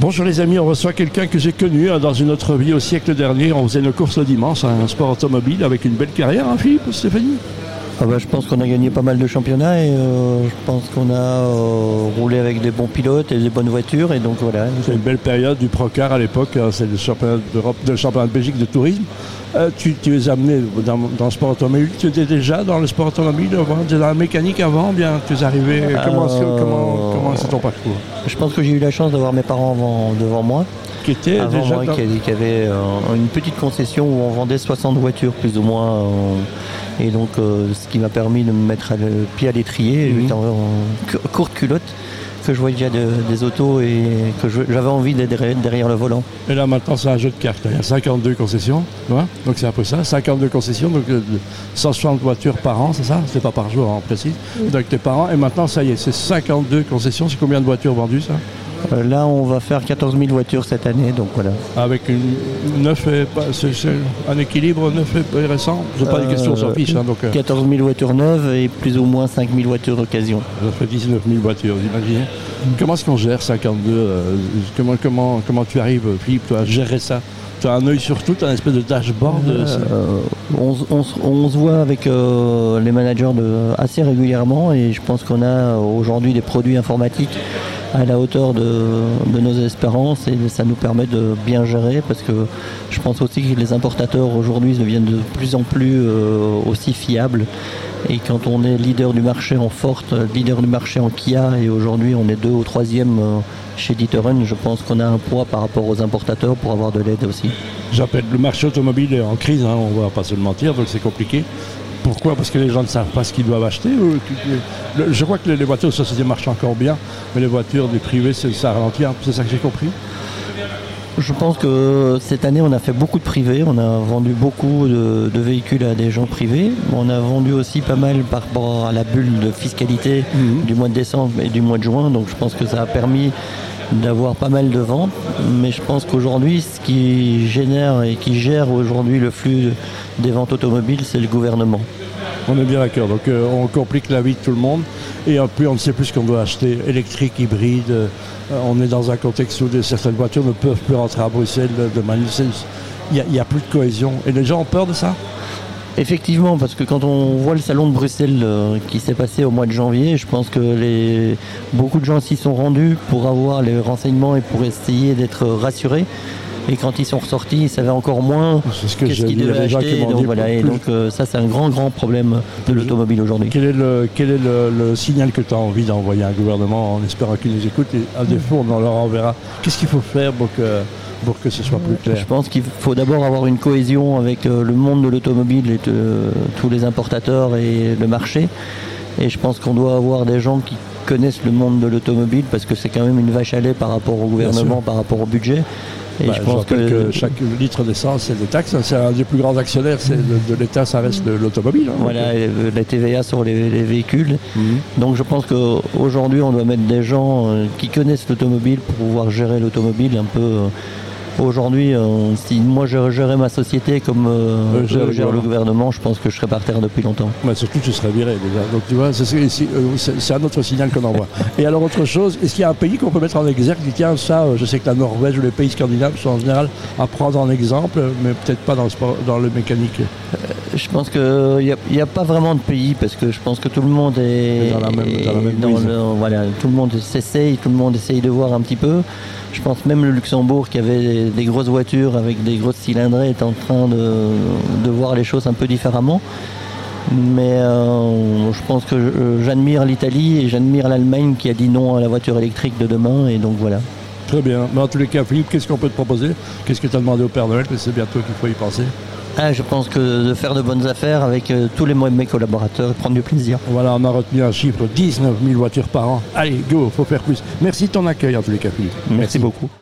Bonjour les amis, on reçoit quelqu'un que j'ai connu hein, dans une autre vie au siècle dernier. On faisait une course le dimanche, un sport automobile avec une belle carrière, hein, Philippe, Stéphanie? Ah bah, je pense qu'on a gagné pas mal de championnats et euh, je pense qu'on a euh, roulé avec des bons pilotes et des bonnes voitures et donc voilà. C'est une belle période du Procar à l'époque, hein, c'est le championnat d'Europe, le championnat de Belgique de tourisme. Euh, tu, tu, es amené dans, le sport automobile. Tu étais déjà dans le sport automobile avant, dans la mécanique avant, bien tu es arrivé. Comment, comment, c'est ton parcours? Je pense que j'ai eu la chance d'avoir mes parents devant moi. Qui étaient déjà moi, qui, avaient une petite concession où on vendait 60 voitures plus ou moins. Et donc, euh, ce qui m'a permis de me mettre le pied à l'étrier, mmh. en courte culotte, que je voyais déjà des autos et que j'avais envie d'être derrière le volant. Et là, maintenant, c'est un jeu de cartes. Il y a 52 concessions, donc c'est un peu ça. 52 concessions, donc 160 euh, voitures par an, c'est ça? C'est pas par jour, en précis. Donc tes parents, et maintenant, ça y est, c'est 52 concessions. C'est combien de voitures vendues, ça? Euh, là, on va faire 14 000 voitures cette année, donc voilà. Avec une neuf un équilibre neuf et récent Je pas des questions, on s'en fiche. 14 000 voitures neuves et plus ou moins 5 000 voitures d'occasion. Ça fait 19 000 voitures, vous imaginez Comment est-ce qu'on gère 52 euh, comment, comment, comment tu arrives, Philippe, à gérer ça? Tu as un œil sur tout, tu as un espèce de dashboard euh, on, se voit avec les managers assez régulièrement et je pense qu'on a aujourd'hui des produits informatiques à la hauteur de, nos espérances et ça nous permet de bien gérer parce que je pense aussi que les importateurs aujourd'hui deviennent de plus en plus euh, aussi fiables. Et quand on est leader du marché en forte, leader du marché en Kia et aujourd'hui on est deux ou troisième euh, chez D'Ieteren, je pense qu'on a un poids par rapport aux importateurs pour avoir de l'aide aussi. J'appelle le marché automobile en crise, hein, on ne va pas se le mentir, donc c'est compliqué. Pourquoi? Parce que les gens ne savent pas ce qu'ils doivent acheter Je crois que les voitures de société marchent encore bien, mais les voitures des privés, ça ralentit. C'est ça que j'ai compris je pense que cette année, on a fait beaucoup de privés. On a vendu beaucoup de, véhicules à des gens privés. On a vendu aussi pas mal par rapport à la bulle de fiscalité mhm. du mois de décembre et du mois de juin. Donc je pense que ça a permis d'avoir pas mal de ventes. Mais je pense qu'aujourd'hui, ce qui génère et qui gère aujourd'hui le flux des ventes automobiles, c'est le gouvernement. On est bien d'accord. Donc euh, on complique la vie de tout le monde. Et puis on ne sait plus ce qu'on doit acheter. Électrique, hybride. Euh, on est dans un contexte où certaines voitures ne peuvent plus rentrer à Bruxelles de manière. Il n'y a, plus de cohésion. Et les gens ont peur de ça? Effectivement, parce que quand on voit le salon de Bruxelles euh, qui s'est passé au mois de janvier, je pense que beaucoup de gens s'y sont rendus pour avoir les renseignements et pour essayer d'être rassurés. Et quand ils sont ressortis, ils savaient encore moins ce qu'ils devaient acheter. Donc, voilà, et donc euh, ça, c'est un grand, grand problème de l'automobile aujourd'hui. Quel est, le, quel est le, signal que tu as envie d'envoyer à un gouvernement en espérant qu'ils nous écoutent Et à défaut, on leur enverra? Qu'est-ce qu'il faut faire pour que pour que ce soit plus clair? Je pense qu'il faut d'abord avoir une cohésion avec euh, le monde de l'automobile et tous les importateurs et le marché. Et je pense qu'on doit avoir des gens qui connaissent le monde de l'automobile parce que c'est quand même une vache à lait par rapport au gouvernement, par rapport au budget. Et bah, je pense que... chaque litre d'essence, c'est des taxes. C'est un des plus grands actionnaires de, l'État, ça reste l'automobile. Hein. voilà, euh, la TVA sur les, véhicules. Mhm. Donc je pense qu'aujourd'hui, on doit mettre des gens euh, qui connaissent l'automobile pour pouvoir gérer l'automobile un peu Aujourd'hui, euh, si moi je gérais ma société comme euh, je gère le gouvernement, je pense que je serais par terre depuis longtemps. Mais surtout, tu serais viré déjà. Donc tu vois, euh, c'est un autre signal qu'on envoie. Et alors, autre chose, est-ce qu'il y a un pays qu'on peut mettre en exergue Tiens, ça, je sais que la Norvège ou les pays scandinaves sont en général à prendre en exemple, mais peut-être pas dans le, sport, dans le mécanique. Je pense qu'il n'y a, pas vraiment de pays parce que je pense que tout le monde est. Dans la même, voilà, tout le monde s'essaye, tout le monde essaye de voir un petit peu. Je pense même le Luxembourg qui avait des, grosses voitures avec des grosses cylindrées est en train de, voir les choses un peu différemment. Mais euh, je pense que j'admire l'Italie et j'admire l'Allemagne qui a dit non à la voiture électrique de demain. Et donc voilà. Très bien. Mais en tous les cas, Philippe, qu'est-ce qu'on peut te proposer? Qu'est-ce que tu as demandé au Père Noël? C'est bientôt qu'il faut y penser. Ah, je pense que de faire de bonnes affaires avec euh, tous les mes collaborateurs, prendre du plaisir. Voilà, on a retenu un chiffre 19 000 voitures par an. Allez, go, faut faire plus. Merci de ton accueil en tous les cas, Philippe. Merci beaucoup.